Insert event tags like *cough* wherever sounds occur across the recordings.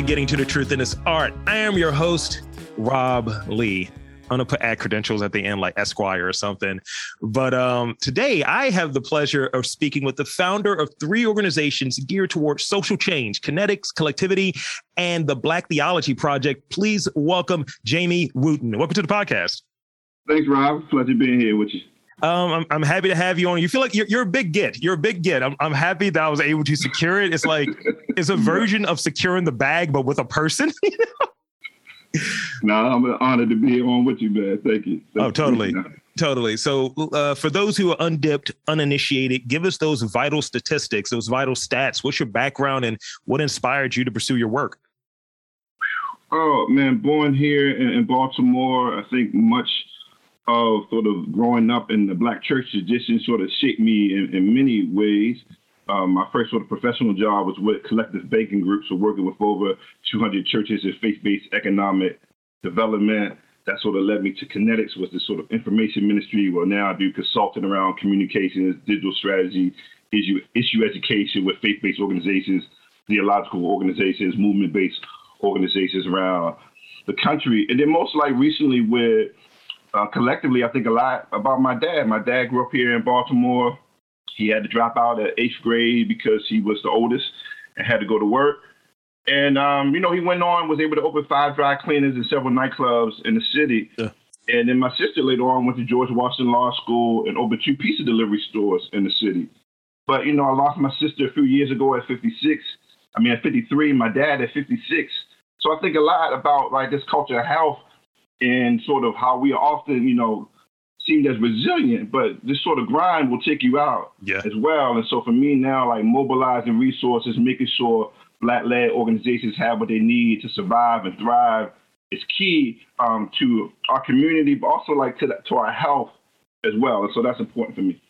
to Getting to the Truth in This Art. I am your host, Rob Lee. I'm gonna put ad credentials at the end, like Esquire or something. But um, today, I have the pleasure of speaking with the founder of three organizations geared towards social change: Kinetics, Collectively, and the Black Theology Project. Please welcome Jamye Wooten. Welcome to the podcast. Thanks, Rob. Pleasure being here with you. Um, I'm, I'm happy to have you on. You feel like you're, you're a big get. You're a big get. I'm, I'm happy that I was able to secure it. It's like it's a version of securing the bag, but with a person. *laughs* no, I'm honored to be on with you, man. Thank you. Thank oh, totally. You. Totally. So, uh, for those who are undipped, uninitiated, give us those vital statistics, those vital stats. What's your background and what inspired you to pursue your work? Oh man, born here in, in Baltimore, I think much sort of growing up in the black church tradition sort of shaped me in, in many ways. Um, my first sort of professional job was with collective banking groups, so working with over 200 churches in faith-based economic development. That sort of led me to Kinetics, was the sort of information ministry where now I do consulting around communications, digital strategy, issue, issue education with faith-based organizations, theological organizations, movement-based organizations around the country. And then most like recently with uh, collectively, I think a lot about my dad. My dad grew up here in Baltimore. He had to drop out at eighth grade because he was the oldest and had to go to work. And um, you know, he went on, was able to open five dry cleaners and several nightclubs in the city. Yeah. And then my sister later on went to George Washington Law School and opened two pizza delivery stores in the city. But you know, I lost my sister a few years ago at 56. I mean, at 53, my dad at 56. So I think a lot about like this culture of health and sort of how we are often, you know, seemed as resilient, but this sort of grind will take you out yeah. as well. And so for me now, like mobilizing resources, making sure black-led organizations have what they need to survive and thrive is key um, to our community, but also like to, the, to our health as well. And so that's important for me.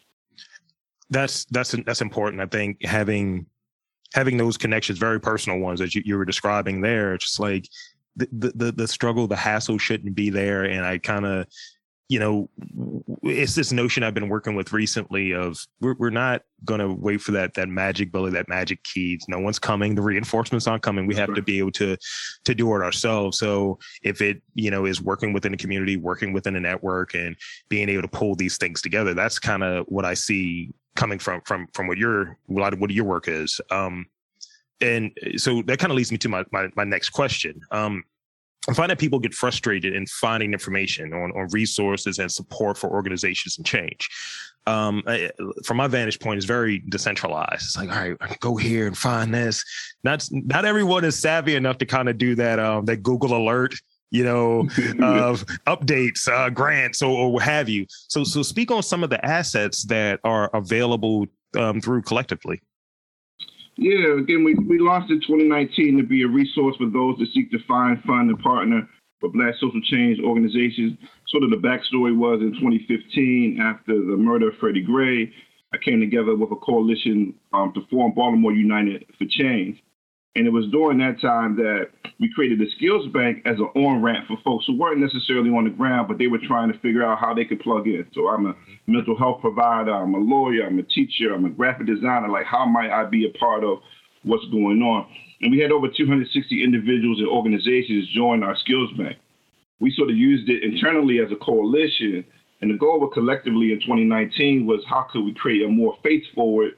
That's that's that's important. I think having having those connections, very personal ones that you, you were describing there, just like the, the the struggle, the hassle shouldn't be there. And I kind of, you know, it's this notion I've been working with recently of we're, we're not going to wait for that that magic bullet, that magic key. No one's coming. The reinforcements aren't coming. We have to be able to to do it ourselves. So if it you know is working within a community, working within a network, and being able to pull these things together, that's kind of what I see coming from from from what your a lot of what your work is. Um, and so that kind of leads me to my, my, my next question. Um, I find that people get frustrated in finding information on, on resources and support for organizations and change. Um, I, from my vantage point, it's very decentralized. It's like, all right, I can go here and find this. Not not everyone is savvy enough to kind of do that um, that Google alert, you know, *laughs* of updates, uh, grants, or, or what have you. So so speak on some of the assets that are available um, through collectively. Yeah, again, we, we launched in 2019 to be a resource for those that seek to find, fund, and partner with Black social change organizations. Sort of the backstory was in 2015, after the murder of Freddie Gray, I came together with a coalition um, to form Baltimore United for Change. And it was during that time that we created the Skills Bank as an on ramp for folks who weren't necessarily on the ground, but they were trying to figure out how they could plug in. So I'm a mental health provider, I'm a lawyer, I'm a teacher, I'm a graphic designer. Like, how might I be a part of what's going on? And we had over 260 individuals and organizations join our Skills Bank. We sort of used it internally as a coalition. And the goal was collectively in 2019 was how could we create a more faith forward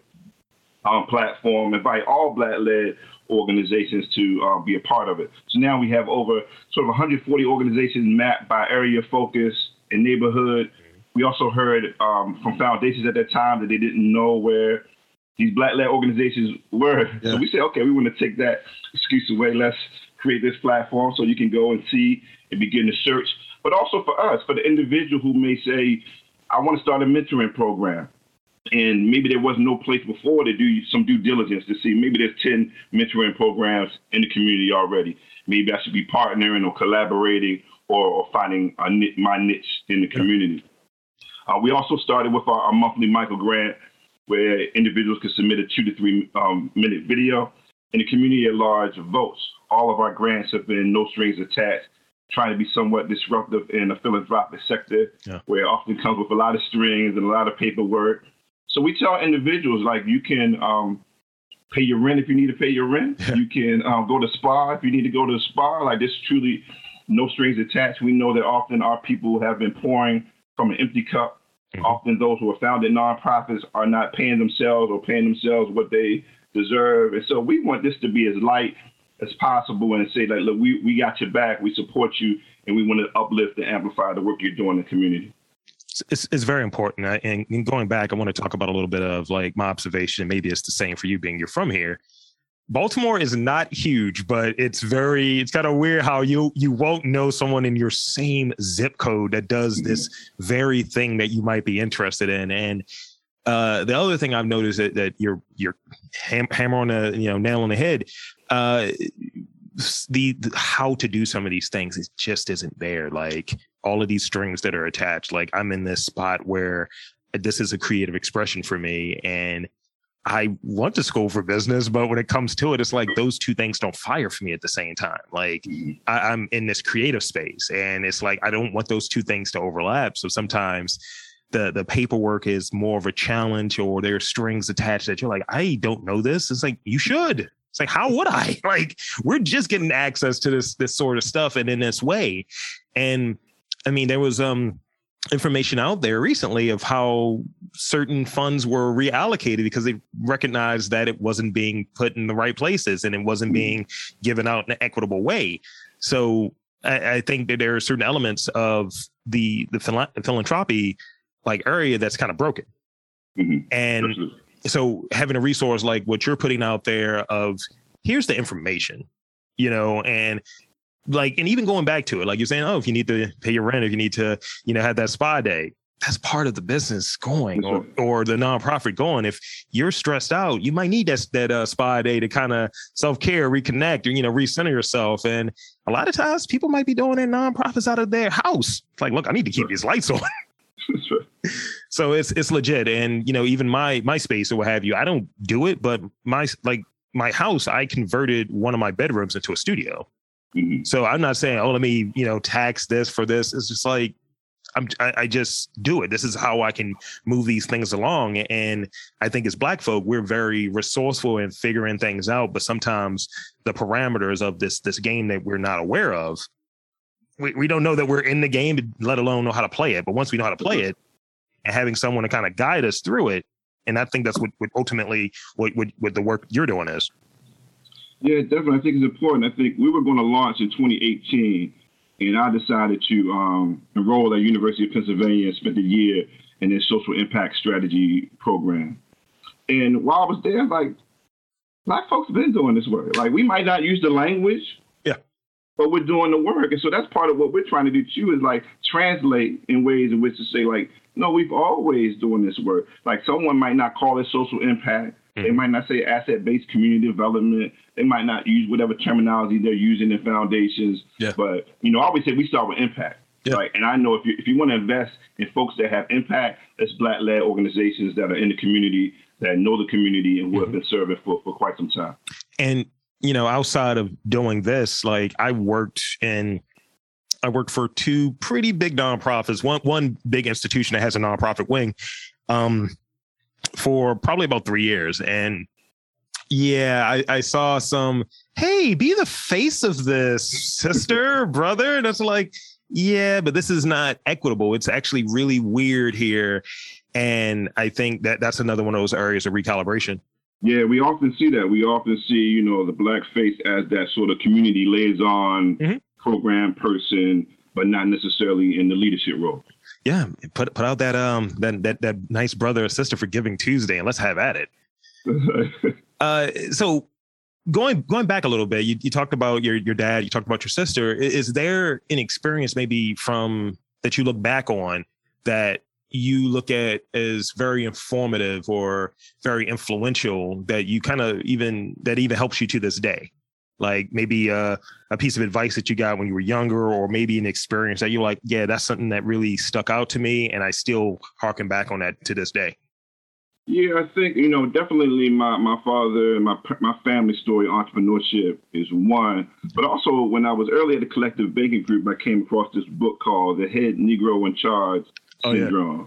um, platform, invite all Black led organizations to uh, be a part of it. So now we have over sort of 140 organizations mapped by area focus and neighborhood. We also heard um, from foundations at that time that they didn't know where these black-led organizations were. Yeah. So we said, okay, we want to take that excuse away. Let's create this platform so you can go and see and begin to search. But also for us, for the individual who may say, I want to start a mentoring program and maybe there was no place before to do some due diligence to see maybe there's 10 mentoring programs in the community already. Maybe I should be partnering or collaborating or, or finding a, my niche in the community. Uh, we also started with our, our, monthly micro grant where individuals can submit a two to three um, minute video and the community at large votes. All of our grants have been no strings attached, trying to be somewhat disruptive in the philanthropic sector yeah. where it often comes with a lot of strings and a lot of paperwork so we tell individuals like you can um, pay your rent if you need to pay your rent. *laughs* you can um, go to spa if you need to go to the spa. Like this, truly, no strings attached. We know that often our people have been pouring from an empty cup. Mm-hmm. Often those who are founded nonprofits are not paying themselves or paying themselves what they deserve. And so we want this to be as light as possible and say like, look, we, we got your back, we support you, and we want to uplift and amplify the work you're doing in the community. It's, it's very important. And going back, I want to talk about a little bit of like my observation. Maybe it's the same for you being you're from here. Baltimore is not huge, but it's very it's kind of weird how you you won't know someone in your same zip code that does mm-hmm. this very thing that you might be interested in. And uh, the other thing I've noticed that, that you're you're ham, hammer on the you know nail on the head. Uh, the, the, how to do some of these things it just isn't there. Like all of these strings that are attached. Like I'm in this spot where this is a creative expression for me, and I want to school for business, but when it comes to it, it's like those two things don't fire for me at the same time. Like mm-hmm. I, I'm in this creative space, and it's like I don't want those two things to overlap. So sometimes the the paperwork is more of a challenge or there's strings attached that you're like i don't know this it's like you should it's like how would i *laughs* like we're just getting access to this this sort of stuff and in this way and i mean there was um information out there recently of how certain funds were reallocated because they recognized that it wasn't being put in the right places and it wasn't mm-hmm. being given out in an equitable way so I, I think that there are certain elements of the the philanthropy like area that's kind of broken. Mm-hmm. And Absolutely. So having a resource like what you're putting out there of here's the information, you know, and like and even going back to it, like you're saying, oh, if you need to pay your rent, if you need to, you know, have that spa day, that's part of the business going or or the nonprofit going. If you're stressed out, you might need that that uh, spa day to kind of self care, reconnect, or you know, recenter yourself. And a lot of times, people might be doing their nonprofits out of their house. It's like, look, I need to keep these lights *laughs* on. *laughs* so it's it's legit, and you know, even my my space or what have you, I don't do it, but my like my house, I converted one of my bedrooms into a studio. Mm-hmm. So I'm not saying, oh, let me you know tax this for this. It's just like I'm, I, I, just do it. This is how I can move these things along. And I think as Black folk, we're very resourceful in figuring things out. But sometimes the parameters of this this game that we're not aware of we, we don't know that we're in the game, let alone know how to play it. But once we know how to play it, and having someone to kind of guide us through it, and I think that's what, what ultimately what, what what the work you're doing is. Yeah, definitely. I think it's important. I think we were going to launch in 2018, and I decided to um, enroll at University of Pennsylvania and spent a year in their social impact strategy program. And while I was there, like black folks have been doing this work. Like we might not use the language, but we're doing the work. And so that's part of what we're trying to do too is like translate in ways in which to say like, no, we've always doing this work. Like someone might not call it social impact. Mm-hmm. They might not say asset-based community development. They might not use whatever terminology they're using in foundations. Yeah. But you know, I always say we start with impact. Yeah. Right. And I know if you if you want to invest in folks that have impact, it's black led organizations that are in the community that know the community and who mm-hmm. have been serving for, for quite some time. And you know, outside of doing this, like I worked in I worked for two pretty big nonprofits, one one big institution that has a nonprofit wing, um, for probably about three years. And yeah, I, I saw some, hey, be the face of this, sister, *laughs* brother. And it's like, yeah, but this is not equitable. It's actually really weird here. And I think that that's another one of those areas of recalibration. Yeah, we often see that. We often see, you know, the black face as that sort of community liaison mm-hmm. program person, but not necessarily in the leadership role. Yeah, put put out that um that that that nice brother or sister for Giving Tuesday, and let's have at it. *laughs* uh, so going going back a little bit, you, you talked about your your dad, you talked about your sister. Is there an experience maybe from that you look back on that you look at as very informative or very influential that you kind of even that even helps you to this day. Like maybe a, a piece of advice that you got when you were younger or maybe an experience that you're like yeah that's something that really stuck out to me and i still harken back on that to this day. Yeah i think you know definitely my, my father and my, my family story entrepreneurship is one. But also when i was early at the collective banking group i came across this book called the head negro in charge oh, syndrome. Yeah.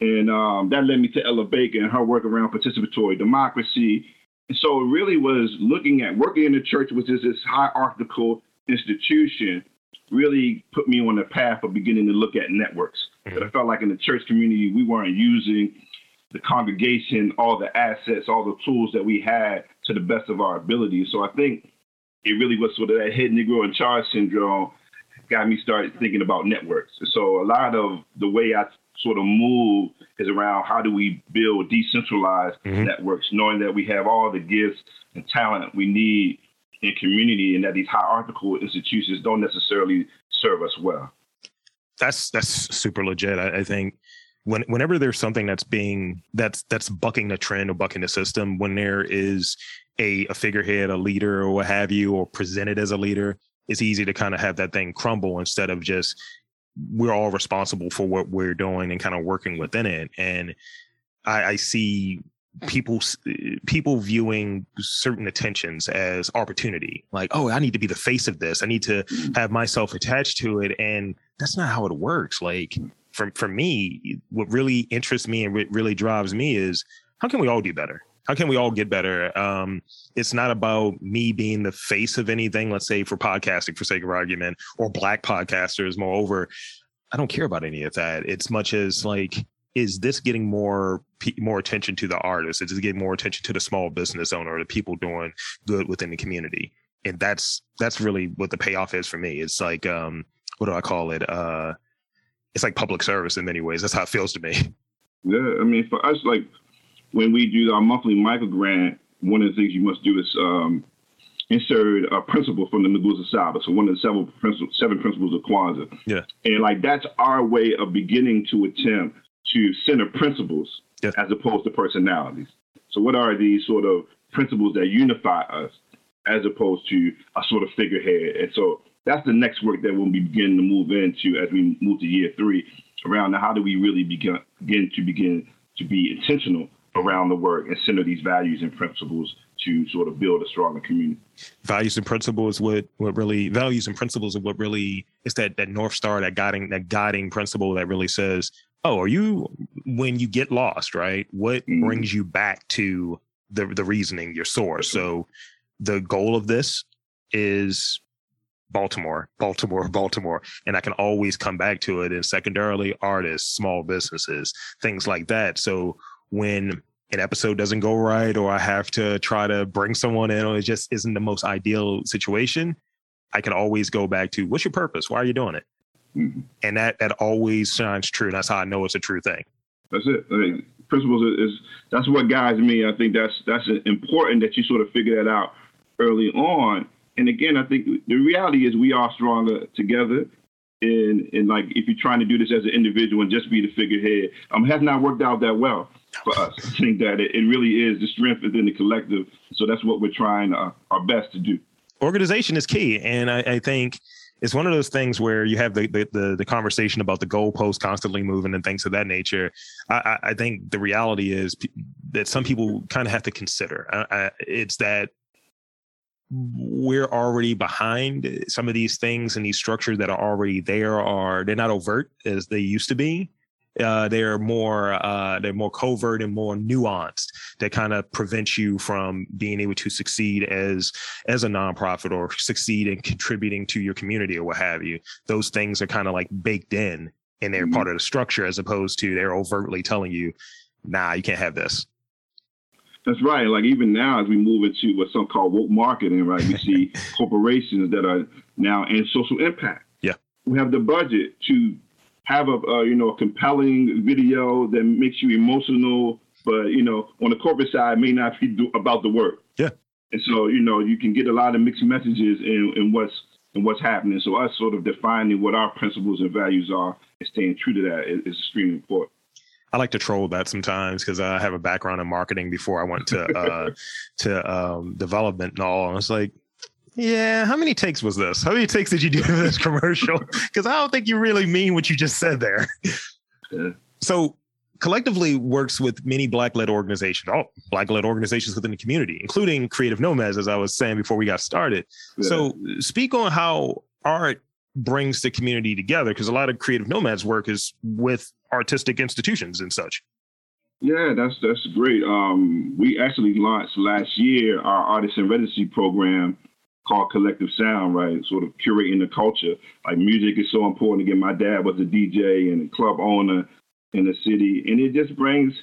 And um, that led me to Ella Baker and her work around participatory democracy And so it really was looking at working in the church, which is this hierarchical institution, really put me on the path of beginning to look at networks. Mm-hmm. I felt like in the church community, we weren't using the congregation, all the assets, all the tools that we had to the best of our ability. So I think it really was sort of that head Negro in charge syndrome got me started thinking about networks. So a lot of the way I sort of move is around how do we build decentralized mm-hmm. networks, knowing that we have all the gifts and talent we need in community and that these hierarchical institutions don't necessarily serve us well. That's that's super legit. I, I think when whenever there's something that's being that's that's bucking the trend or bucking the system, when there is a, a figurehead, a leader, or what have you, or presented as a leader, it's easy to kind of have that thing crumble instead of just we're all responsible for what we're doing and kind of working within it. And I, I see people people viewing certain attentions as opportunity. Like oh i need to be the face of this. I need to mm. have myself attached to it. And that's not how it works. Like for for me what really interests me and what really drives me is how can we all do better how can we all get better? Um, it's not about me being the face of anything, let's say for podcasting, for sake of argument, or black podcasters. Moreover, I don't care about any of that. It's much as like, is this getting more more attention to the artist? Is it getting more attention to the small business owner, the people doing good within the community? And that's that's really what the payoff is for me. It's like, um, what do I call it? Uh, it's like public service in many ways. That's how it feels to me. Yeah, I mean, for us, like when we do our monthly micro grant, one of the things you must do is um, insert a principle from the Nguzo Saba. So one of the seven principles, seven principles of Kwanzaa. Yeah. And like that's our way of beginning to attempt to center principles yeah. as opposed to personalities. So what are these sort of principles that unify us as opposed to a sort of figurehead? And so that's the next work that we'll be beginning to move into as we move to year three around how do we really begin, begin to begin to be intentional around the work and center these values and principles to sort of build a stronger community. Values and principles what what really values and principles of what really is that that north star that guiding that guiding principle that really says, oh, are you when you get lost, right? What mm-hmm. brings you back to the the reasoning, your source? So the goal of this is Baltimore, Baltimore, *laughs* Baltimore. And I can always come back to it. And secondarily, artists, small businesses, things like that. So when an episode doesn't go right or I have to try to bring someone in or it just isn't the most ideal situation, I can always go back to what's your purpose? Why are you doing it? Mm-hmm. And that that always shines true. That's how I know it's a true thing. That's it. I mean, principles is, is that's what guides me. I think that's that's important that you sort of figure that out early on. And again, I think the reality is we are stronger together. And, and like if you're trying to do this as an individual and just be the figurehead, um, has not worked out that well for us. I think that it, it really is the strength within the collective. So that's what we're trying uh, our best to do. Organization is key, and I, I think it's one of those things where you have the, the the, the conversation about the goalpost constantly moving and things of that nature. I, I think the reality is that some people kind of have to consider. I, it's that we're already behind some of these things and these structures that are already there are they're not overt as they used to be uh, they're more uh, they're more covert and more nuanced that kind of prevent you from being able to succeed as as a nonprofit or succeed in contributing to your community or what have you. Those things are kind of like baked in and they're mm-hmm. part of the structure as opposed to they're overtly telling you, nah, you can't have this. That's right. Like even now, as we move into what's some called woke marketing, right? We see *laughs* corporations that are now in social impact. Yeah. We have the budget to have a, uh, you know a compelling video that makes you emotional, but you know on the corporate side may not be do, about the work. Yeah. And so you know you can get a lot of mixed messages in, in what's in what's happening. So us sort of defining what our principles and values are and staying true to that is, is extremely important. I like to troll that sometimes because I have a background in marketing before I went to uh, *laughs* to um, development and all. And it's like, yeah, how many takes was this? How many takes did you do for this commercial? *laughs* Because I don't think you really mean what you just said there. Yeah. So collectively works with many black-led organizations, all black-led organizations within the community, including Creative Nomads, as I was saying before we got started. Yeah. So speak on how art brings the community together, because a lot of Creative Nomads work is with artistic institutions and such. Yeah, that's that's great. Um, we actually launched last year our artist in residency program called Collective Sound, right? Sort of curating the culture. Like music is so important. Again, my dad was a DJ and a club owner in the city, and it just brings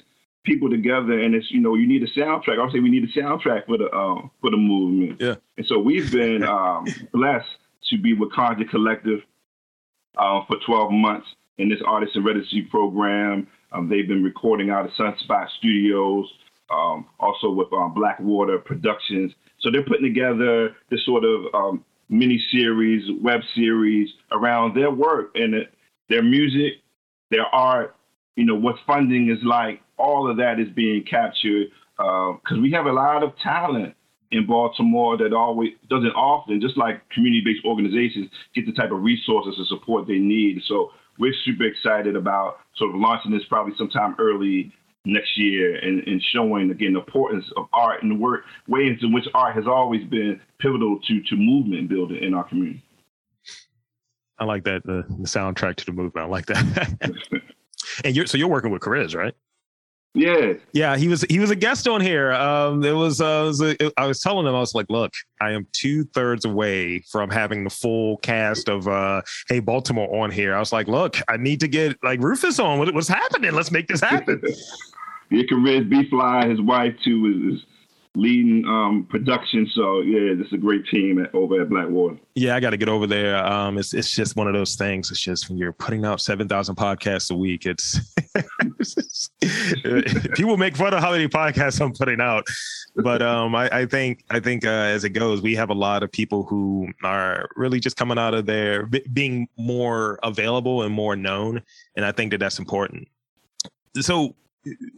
people together. And it's you know you need a soundtrack. I would say we need a soundtrack for the uh, for the movement. Yeah. And so we've been um, *laughs* blessed to be with Conjure Collective uh, for 12 months in this artist residency program. Um, they've been recording out of Sunspot Studios, um, also with um, Blackwater Productions. So they're putting together this sort of um, mini series, web series around their work and their music, their art. You know what funding is like. All of that is being captured because uh, we have a lot of talent in Baltimore that always doesn't often, just like community-based organizations, get the type of resources and support they need. So we're super excited about sort of launching this probably sometime early next year and, and showing again the importance of art and the work ways in which art has always been pivotal to to movement building in our community. I like that the, the soundtrack to the movement. I like that. *laughs* and you're so you're working with Chris, right? Yeah. Yeah, he was he was a guest on here. Um, it was, uh, it was a, it, I was telling him I was like, look, I am two thirds away from having the full cast of uh, Hey Baltimore on here. I was like, look, I need to get like Rufus on. What, what's happening? Let's make this happen. yeah, Riz B Fly, his wife too, is leading um, production. So yeah, it's a great team at, over at Blackwater. Yeah, I got to get over there. Um, it's it's just one of those things. It's just when you're putting out seven thousand podcasts a week, it's, it's *laughs* *laughs* people make fun of how many podcasts I'm putting out. But um, I, I think I think uh, as it goes, we have a lot of people who are really just coming out of there b- being more available and more known, and I think that that's important. So,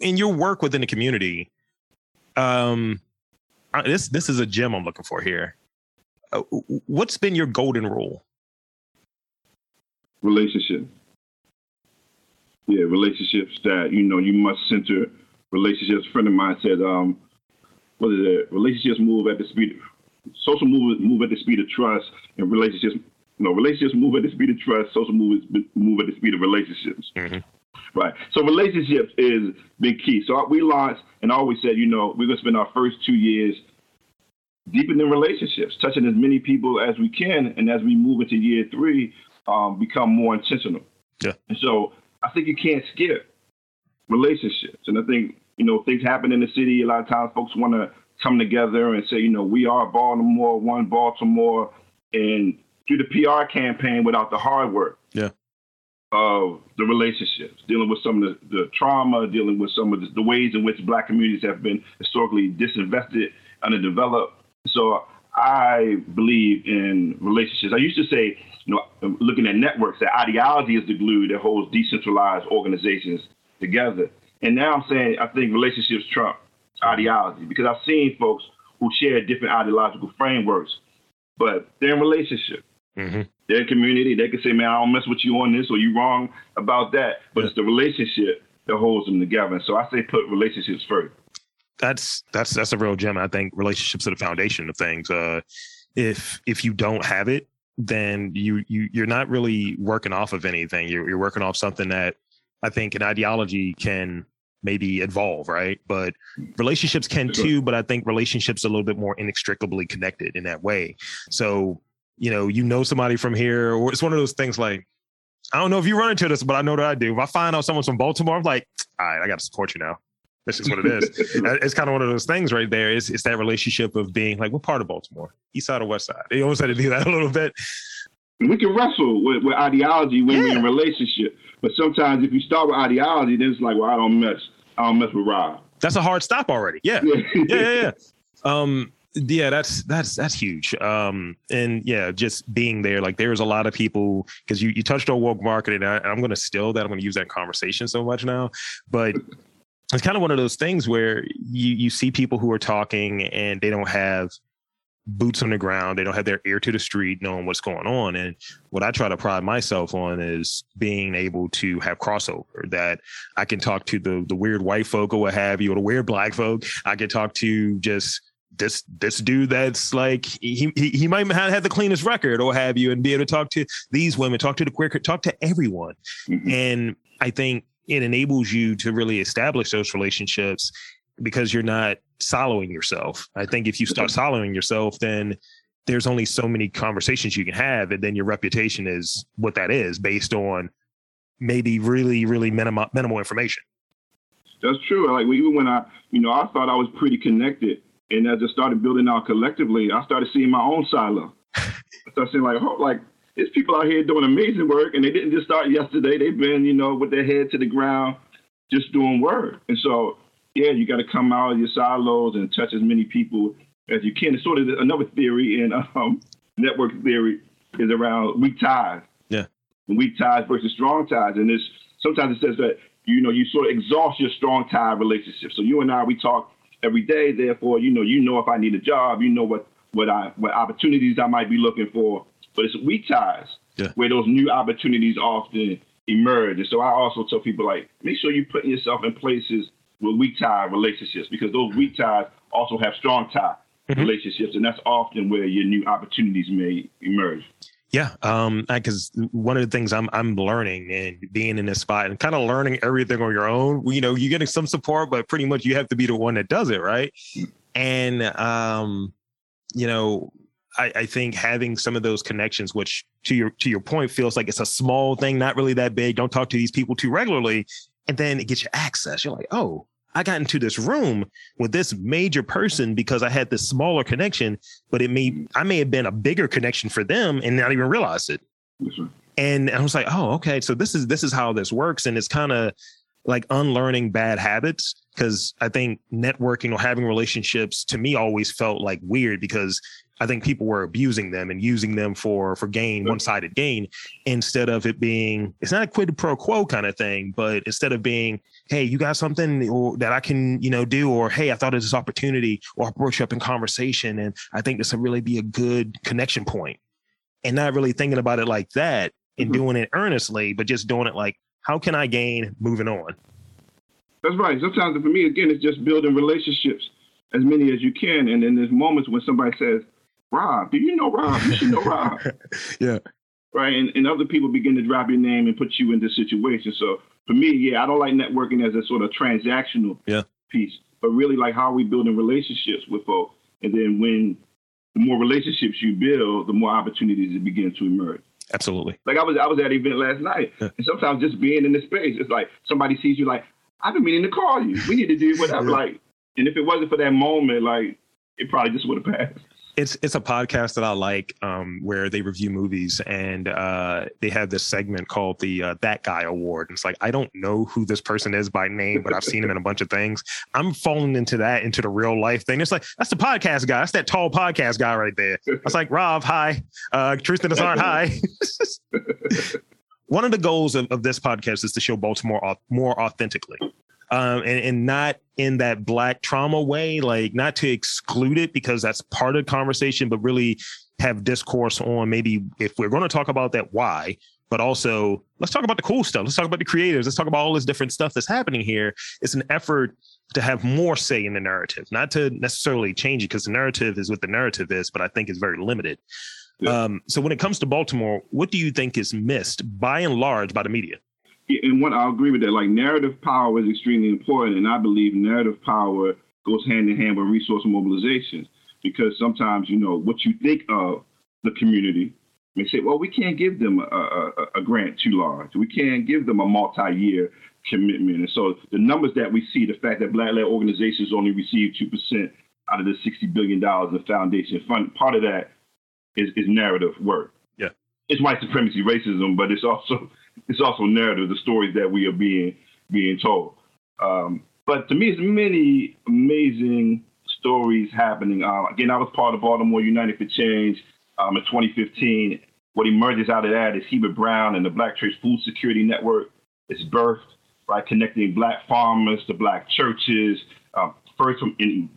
in your work within the community, um, this this is a gem I'm looking for here. Uh, what's been your golden rule? Relationship. Yeah, relationships that you know you must center relationships. A friend of mine said, um, "What is it? Relationships move at the speed. Of social move move at the speed of trust, and relationships, you know, relationships move at the speed of trust. Social move move at the speed of relationships." Mm-hmm. Right. So relationships is big key. So we launched and always said, you know, we're gonna spend our first two years deepening relationships, touching as many people as we can, and as we move into year three, um, become more intentional. Yeah. And so I think you can't skip relationships. And I think, you know, things happen in the city. A lot of times folks want to come together and say, you know, we are Baltimore, one Baltimore, and do the PR campaign without the hard work. Yeah of the relationships, dealing with some of the, the trauma, dealing with some of the, the, ways in which Black communities have been historically disinvested, underdeveloped. So I believe in relationships. I used to say, you know, looking at networks, that ideology is the glue that holds decentralized organizations together. And now I'm saying I think relationships trump ideology because I've seen folks who share different ideological frameworks, but they're in relationship. Mm-hmm their community. They can say, man, I don't mess with you on this or you wrong about that. But yeah. it's the relationship that holds them together. And so I say put relationships first. That's that's that's a real gem. I think relationships are the foundation of things. Uh, if if you don't have it, then you you you're not really working off of anything. You're you're working off something that I think an ideology can maybe evolve, right? But relationships can too, but I think relationships are a little bit more inextricably connected in that way. So you know, you know somebody from here, or it's one of those things like, I don't know if you run into this, but I know that I do. If I find out someone's from Baltimore, I'm like, all right, I got to support you now. This is what it is. *laughs* it's kind of one of those things right there. It's, it's that relationship of being like, what part of Baltimore? East side or west side? You almost had to do that a little bit. We can wrestle with, with ideology when yeah. we're in a relationship. But sometimes if you start with ideology, then it's like, well, I don't mess. I don't mess with Rob. That's a hard stop already. Yeah. yeah, *laughs* yeah, yeah. yeah. Um, yeah that's that's that's huge. Um and yeah just being there like there's a lot of people because you you touched on woke marketing I, i'm going to steal that i'm going to use that conversation so much now but *laughs* it's kind of one of those things where you you see people who are talking and they don't have boots on the ground they don't have their ear to the street knowing what's going on and what i try to pride myself on is being able to have crossover that i can talk to the the weird white folk or what have you or the weird black folk i can talk to just this this dude that's like he he, he might have had the cleanest record or have you and be able to talk to these women talk to the queer talk to everyone mm-hmm. and i think it enables you to really establish those relationships because you're not soloing yourself. I think if you start soloing yourself, then there's only so many conversations you can have, and then your reputation is what that is based on maybe really, really minimal minimal information. That's true. Like even when I, you know, I thought I was pretty connected, and as I started building out collectively, I started seeing my own silo. *laughs* I started seeing like, oh, like there's people out here doing amazing work, and they didn't just start yesterday. They've been, you know, with their head to the ground, just doing work. And so, yeah, you got to come out of your silos and touch as many people as you can. It's sort of another theory in um, network theory is around weak ties. Yeah. Weak ties versus strong ties. And this sometimes it says that, you know, you sort of exhaust your strong tie relationship. So you and I, we talk every day. Therefore, you know, you know if I need a job, you know what what I what opportunities I might be looking for. But it's weak ties yeah. where those new opportunities often emerge. And so I also tell people like, make sure you're putting yourself in places with weak tie relationships because those weak ties also have strong tie mm-hmm. relationships, and that's often where your new opportunities may emerge. Yeah, um, because one of the things I'm I'm learning and being in this spot and kind of learning everything on your own. You know, you're getting some support, but pretty much you have to be the one that does it, right? And um, you know, I, I, think having some of those connections, which to your to your point, feels like it's a small thing, not really that big. Don't talk to these people too regularly, and then it gets you access. You're like, oh, I got into this room with this major person because I had this smaller connection, but it may I may have been a bigger connection for them and not even realize it. Mm-hmm. And I was like, oh, okay. So this is this is how this works. And it's kind of like unlearning bad habits because I think networking or having relationships to me always felt like weird because I think people were abusing them and using them for for gain, one sided gain, instead of it being it's not a quid pro quo kind of thing, but instead of being, hey, you got something or, that I can you know do, or hey, I thought of this opportunity, or I brought you up in conversation, and I think this would really be a good connection point. and not really thinking about it like that and mm-hmm. doing it earnestly, but just doing it like, how can I gain moving on? That's right. Sometimes for me, again, it's just building relationships as many as you can, and then there's moments when somebody says Rob, do you know Rob? You should know Rob. *laughs* yeah. Right. And, and other people begin to drop your name and put you in this situation. So for me, yeah, I don't like networking as a sort of transactional yeah. piece, but really like how are we building relationships with folks? And then when the more relationships you build, the more opportunities it begin to emerge. Absolutely. Like I was I was at an event last night, yeah. and sometimes just being in the space, it's like somebody sees you like, I've been meaning to call you. We need to do *laughs* whatever. yeah. Like, and if it wasn't for that moment, like it probably just would have passed it's it's a podcast that I like um, where they review movies and uh, they have this segment called the uh, That Guy Award. And it's like I don't know who this person is by name, but I've seen him in a bunch of things. I'm falling into that into the real life thing. It's like that's the podcast guy. That's that tall podcast guy right there. I was like Rob, hi. Uh, in the hi. *laughs* One of the goals of, of this podcast is to show Baltimore more authentically um, and, and not in that black trauma way, like not to exclude it because that's part of the conversation, but really have discourse on maybe if we're going to talk about that, why, but also let's talk about the cool stuff. Let's talk about the creators. Let's talk about all this different stuff that's happening here. It's an effort to have more say in the narrative, not to necessarily change it because the narrative is what the narrative is, but I think it's very limited. Yeah. Um, so when it comes to Baltimore, what do you think is missed by and large by the media? And what I agree with that, like narrative power is extremely important, and I believe narrative power goes hand in hand with resource mobilization. Because sometimes you know what you think of the community may say, well, we can't give them a, a, a grant too large, we can't give them a multi-year commitment, and so the numbers that we see, the fact that Black-led organizations only receive two percent out of the sixty billion dollars in foundation fund, part of that is, is narrative work. Yeah, it's white supremacy, racism, but it's also it's also narrative, the stories that we are being being told. Um, but to me, it's many amazing stories happening. Uh, again, I was part of Baltimore United for Change um, in 2015. What emerges out of that is Heber Brown and the Black Church Food Security Network. It's birthed, right, connecting Black farmers to Black churches. Uh, first in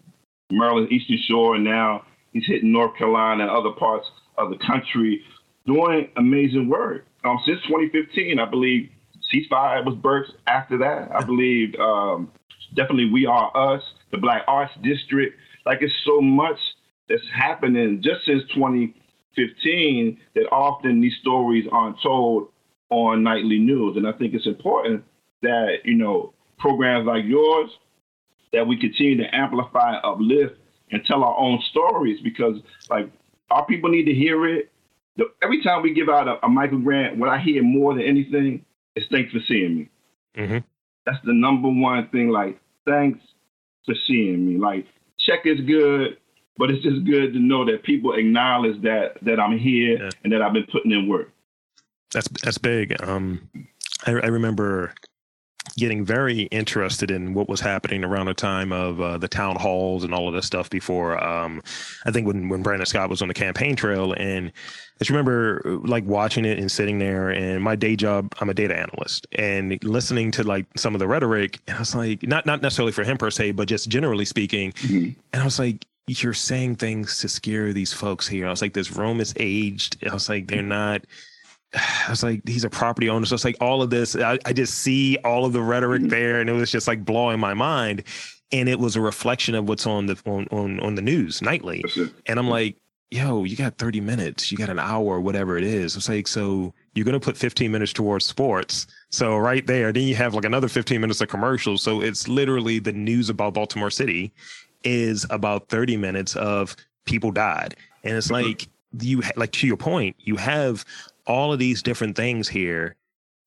Maryland, Eastern Shore, and now he's hitting North Carolina and other parts of the country, doing amazing work um, since 2015, I believe ceasefire was birthed after that. I believe um, definitely We Are Us, the Black Arts District. Like it's so much that's happening just since 2015 that often these stories aren't told on nightly news. And I think it's important that, you know, programs like yours, that we continue to amplify, uplift, and tell our own stories because, like, our people need to hear it. Every time we give out a, a, micro grant, what I hear more than anything is thanks for seeing me. Mm-hmm. That's the number one thing. Like, thanks for seeing me. Like, check is good, but it's just good to know that people acknowledge that that I'm here yeah. and that I've been putting in work. That's that's big. Um, I, I remember getting very interested in what was happening around the time of uh, the town halls and all of this stuff before um, I think when when Brandon Scott was on the campaign trail. And I just remember like watching it and sitting there and my day job I'm a data analyst and listening to like some of the rhetoric. And I was like not not necessarily for him per se but just generally speaking. Mm-hmm. and I was like you're saying things to scare these folks here. I was like this room is aged. I was like they're not I was like, he's a property owner. So it's like all of this. I, I just see all of the rhetoric mm-hmm. there, and it was just like blowing my mind. And it was a reflection of what's on the on on, on the news nightly. And I'm like, yo, you got 30 minutes, you got an hour, whatever it is. It's like, so you're gonna put 15 minutes towards sports. So right there, then you have like another 15 minutes of commercials. So it's literally the news about Baltimore City is about 30 minutes of people died. And it's mm-hmm. like you like to your point, you have all of these different things here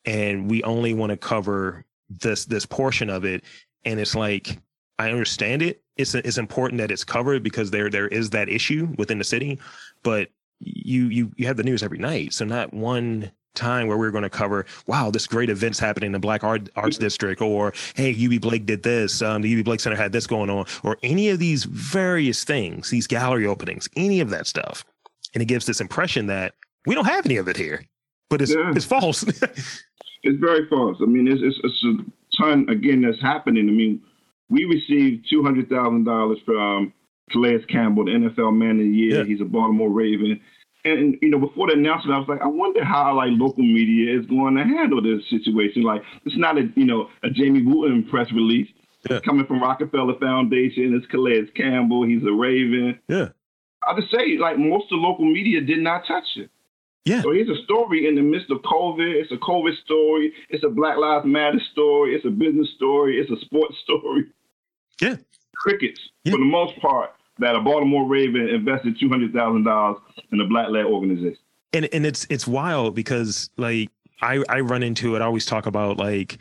and we only want to cover this this portion of it and it's like i understand it. It's it's important that it's covered because there there is that issue within the city but you you you have the news every night so not one time where we're going to cover wow this great event's happening in the black art, arts district or hey Eubie Blake did this um, the Eubie Blake center had this going on or any of these various things these gallery openings any of that stuff. And it gives this impression that we don't have any of it here, but it's yeah. it's false. *laughs* it's very false. I mean, it's, it's, it's a ton again that's happening. I mean, we received two hundred thousand dollars from um, Calais Campbell, the NFL Man of the Year. Yeah. He's a Baltimore Raven. And you know, before the announcement, I was like, I wonder how like local media is going to handle this situation. Like, it's not a you know a Jamye Wooten press release. Yeah. It's coming from Rockefeller Foundation. It's Calais Campbell. He's a Raven. Yeah. I'll just say, like most of the local media did not touch it. Yeah. So here's a story in the midst of COVID. It's a COVID story. It's a Black Lives Matter story. It's a business story. It's a sports *laughs* story. Yeah. Crickets, yeah. for the most part, that a Baltimore Raven invested two hundred thousand dollars in a black-led organization. And and it's it's wild because like I I run into it. I always talk about like.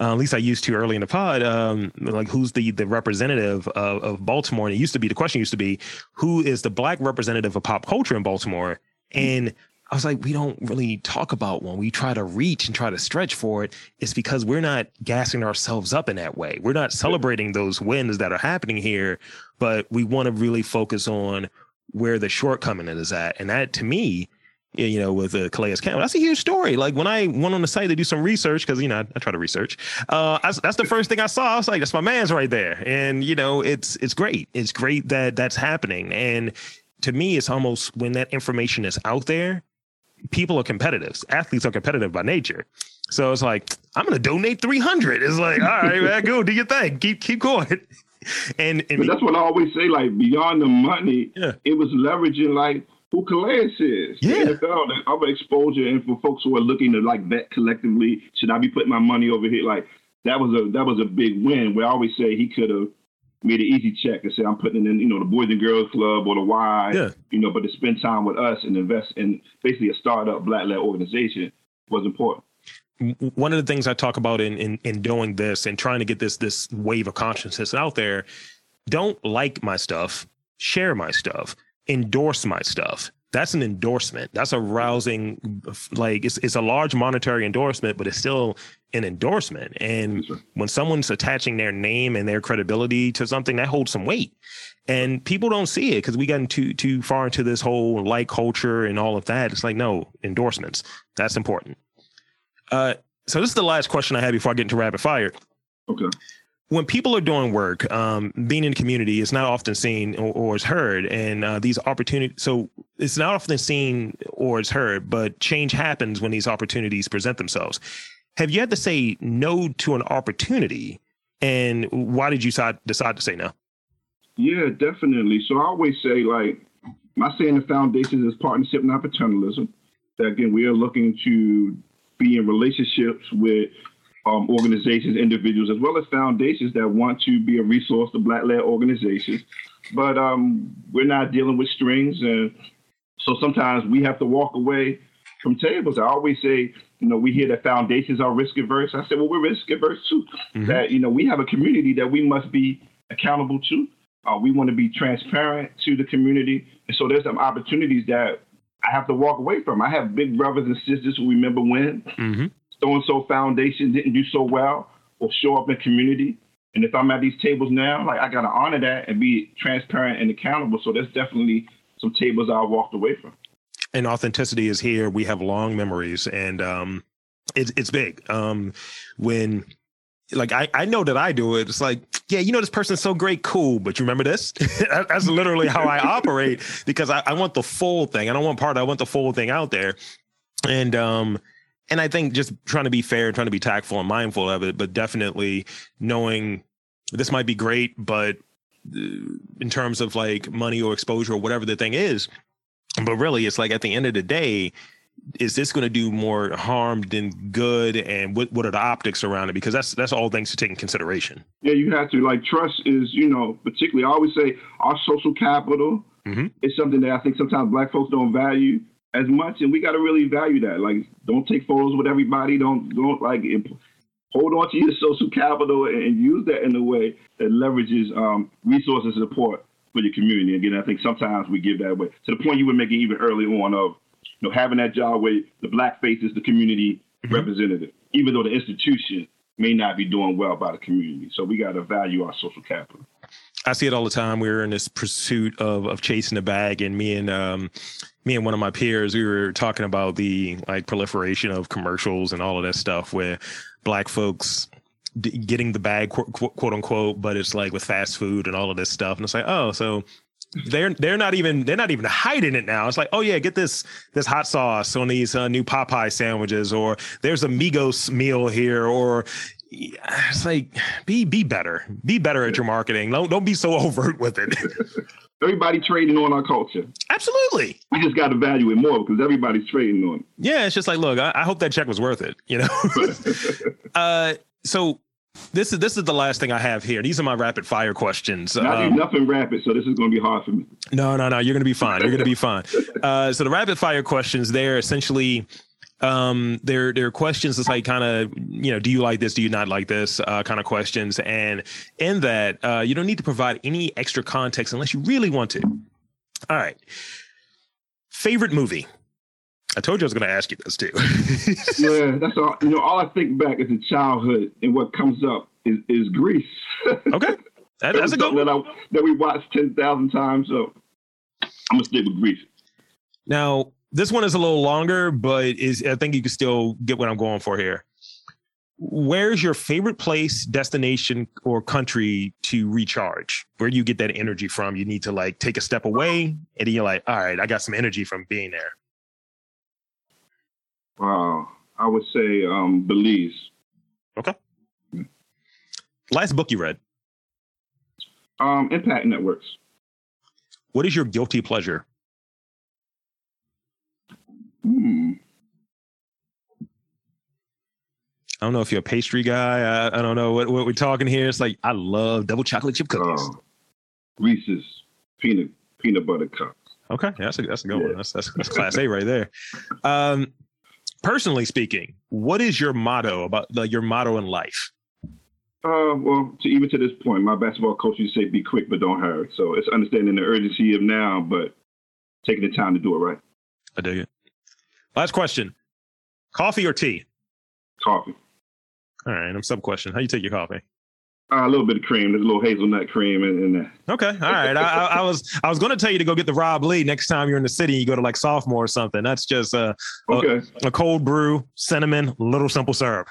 Uh, at least I used to early in the pod, um, like who's the the representative of, of Baltimore? And it used to be the question used to be who is the black representative of pop culture in Baltimore? And I was like, we don't really talk about one. We try to reach and try to stretch for it. It's because we're not gassing ourselves up in that way. We're not celebrating those wins that are happening here, but we want to really focus on where the shortcoming is at. And that to me, you know, with uh, Calais Campbell, that's a huge story. Like when I went on the site to do some research, because you know I, I, try to research. Uh, I, that's the first thing I saw. I was like, "That's my man's right there," and you know, it's it's great. It's great that that's happening. And to me, it's almost when that information is out there, people are competitive. Athletes are competitive by nature. So it's like, I'm gonna donate 300. It's like, all right, man, go do your thing. Keep keep going. *laughs* And, and that's what I always say. Like beyond the money, yeah. it was leveraging like who Calais is. Yeah. The NFL, the other exposure, and for folks who are looking to like bet collectively, should I be putting my money over here? Like that was a that was a big win. We always say he could have made an easy check and said, I'm putting in, you know, the Boys and Girls Club or the Y, yeah. you know, but to spend time with us and invest in basically a startup black led organization was important. One of the things I talk about in, in in doing this and trying to get this this wave of consciousness out there, don't like my stuff, share my stuff, endorse my stuff that's an endorsement. That's a rousing, like it's it's a large monetary endorsement, but it's still an endorsement. And when someone's attaching their name and their credibility to something, that holds some weight. And people don't see it because we got too too far into this whole like culture and all of that. It's like no endorsements. That's important. Uh, so this is the last question I have before I get into rapid fire. Okay when people are doing work, um, being in the community is not often seen or, or is heard, and uh, these opportunities. So it's not often seen or is heard, but change happens when these opportunities present themselves. Have you had to say no to an opportunity, and why did you decide, decide to say no? Yeah, definitely. So I always say, like, my saying the foundation is partnership, not paternalism. That again, we are looking to be in relationships with um, organizations, individuals, as well as foundations that want to be a resource to Black-led organizations. But um, we're not dealing with strings, and so sometimes we have to walk away from tables. I always say, you know, we hear that foundations are risk averse. I said, well, we're risk averse too. Mm-hmm. That you know, we have a community that we must be accountable to. Uh, we want to be transparent to the community, and so there's some opportunities that I have to walk away from. I have big brothers and sisters who remember when mm-hmm. so and so foundation didn't do so well or show up in community. And if I'm at these tables now, like I gotta honor that and be transparent and accountable. So there's definitely some tables I walked away from. And authenticity is here. We have long memories, and um, it's it's big. Um, when like I, I know that I do it. It's like, yeah, you know, this person's so great, cool, but you remember this? *laughs* That's literally how I operate because I, I want the full thing. I don't want part, I want the full thing out there. And um, and I think just trying to be fair, trying to be tactful and mindful of it, but definitely knowing this might be great, but uh, in terms of like money or exposure or whatever the thing is, but really it's like at the end of the day, is this going to do more harm than good? And what, what are the optics around it? Because that's that's all things to take in consideration. Yeah you have to like trust is you know particularly i always say our social capital mm-hmm. is something that i think sometimes black folks don't value as much and we got to really value that. Like don't take photos with everybody don't don't like hold on to your social capital and, use that in a way that leverages um, resources and support for your community again i think sometimes we give that away to the point you were making even early on of you know, having that job where the black face is the community mm-hmm. representative, even though the institution may not be doing well by the community. So we got to value our social capital. I see it all the time. We are in this pursuit of of chasing the bag, and me and um, me and one of my peers, we were talking about the like proliferation of commercials and all of that stuff, where black folks d- getting the bag, quote, quote unquote, but it's like with fast food and all of this stuff, and it's like, oh, so they're they're not even they're not even hiding it now. It's like, oh yeah, get this this hot sauce on these uh, new Popeye sandwiches, or there's a Migos meal here, or it's like be be better, be better at your marketing. Don't don't be so *laughs* overt with it. *laughs* Everybody trading on our culture. Absolutely. We just got to value it more because everybody's trading on it. Yeah, it's just like, look, I, I hope that check was worth it. You know. *laughs* uh, so this is this is the last thing I have here. These are my rapid fire questions. I um, nothing rapid, so this is going to be hard for me. No, no, no. You're going to be fine. You're going to be fine. *laughs* Uh, so the rapid fire questions, they're essentially um they're they're questions that's like kind of you know do you like this do you not like this uh, kind of questions and in that uh, you don't need to provide any extra context unless you really want to all right favorite movie I told you I was going to ask you this too. *laughs* yeah, that's all. You know, all I think back is the childhood, and what comes up is, is Grease. *laughs* okay, that, that's a good one. That, I, that we watched ten thousand times. So I'm gonna stick with Grease. Now, this one is a little longer, but is I think you can still get what I'm going for here. Where's your favorite place, destination, or country to recharge? Where do you get that energy from? You need to like take a step away, and then you're like, all right, I got some energy from being there. Uh, I would say um, Belize. Okay. Last book you read? Um, Impact Networks. What is your guilty pleasure? Hmm. I don't know if you're a pastry guy. I, I don't know what, what, we're talking here. It's like I love double chocolate chip cookies. Uh, Reese's peanut peanut butter cups. Okay, yeah, that's a that's a good yeah. one. That's, that's that's class A right there. Um, personally speaking, what is your motto about the, your motto in life? Uh, well, to, even to this point, my basketball coach used to say, "Be quick, but don't hurry." So it's understanding the urgency of now, but taking the time to do it right. I dig it. Last question: coffee or tea? Coffee. All right, I'm sub question. How you take your coffee? Uh, a little bit of cream. There's a little hazelnut cream in, in there. Okay, all right. I, I, was I was going to tell you to go get the Rob Lee next time you're in the city. You go to like sophomore or something. That's just uh, okay. a, a cold brew, cinnamon, little simple syrup.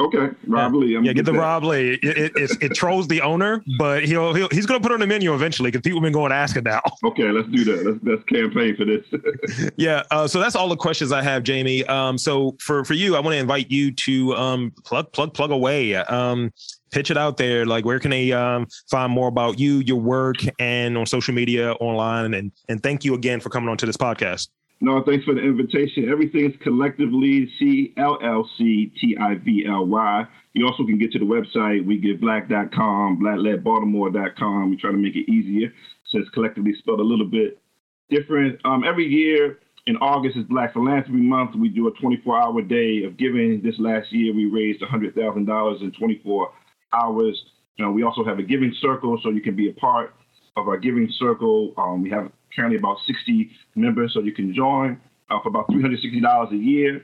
Okay, Rob yeah. Lee. I'm yeah, get the that. Rob Lee. It, it, it, it, trolls the owner, but he'll, he'll he's going to put on the menu eventually because people have been going to asking now. *laughs* Okay, let's do that. Let's, let's campaign for this. *laughs* yeah. Uh, so that's all the questions I have, Jamye. Um, so for for you, I want to invite you to um, plug plug plug away. Um, pitch it out there. Like, where can they um, find more about you, your work, and on social media, online? And and thank you again for coming on to this podcast. No, thanks for the invitation. Everything is collectively C L L C T I V L Y. You also can get to the website, we get black.com, blackledbaltimore.com. We try to make it easier since collectively spelled a little bit different. Um, every year in August is Black Philanthropy Month. We do a 24 hour day of giving. This last year, we raised $100,000 in 24 hours. You know, we also have a giving circle, so you can be a part of our giving circle. Um, we have currently about 60 members, so you can join uh, for about $360 a year.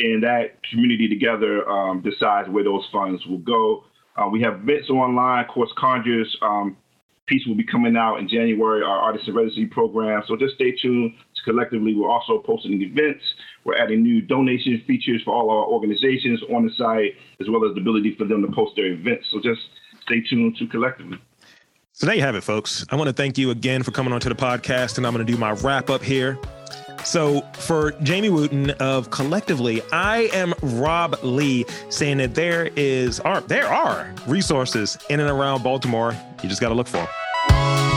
And that community together um, decides where those funds will go. Uh, we have events online, course, Conjures. Um, piece will be coming out in January, our artist residency program. So just stay tuned. Collectively, we're also posting events. We're adding new donation features for all our organizations on the site, as well as the ability for them to post their events. So just stay tuned to Collectively. So there you have it, folks. I want to thank you again for coming onto the podcast, and I'm going to do my wrap up here. So for Jamye Wooten of Collectively, I am Rob Lee saying that there is are there are resources in and around Baltimore. You just got to look for them.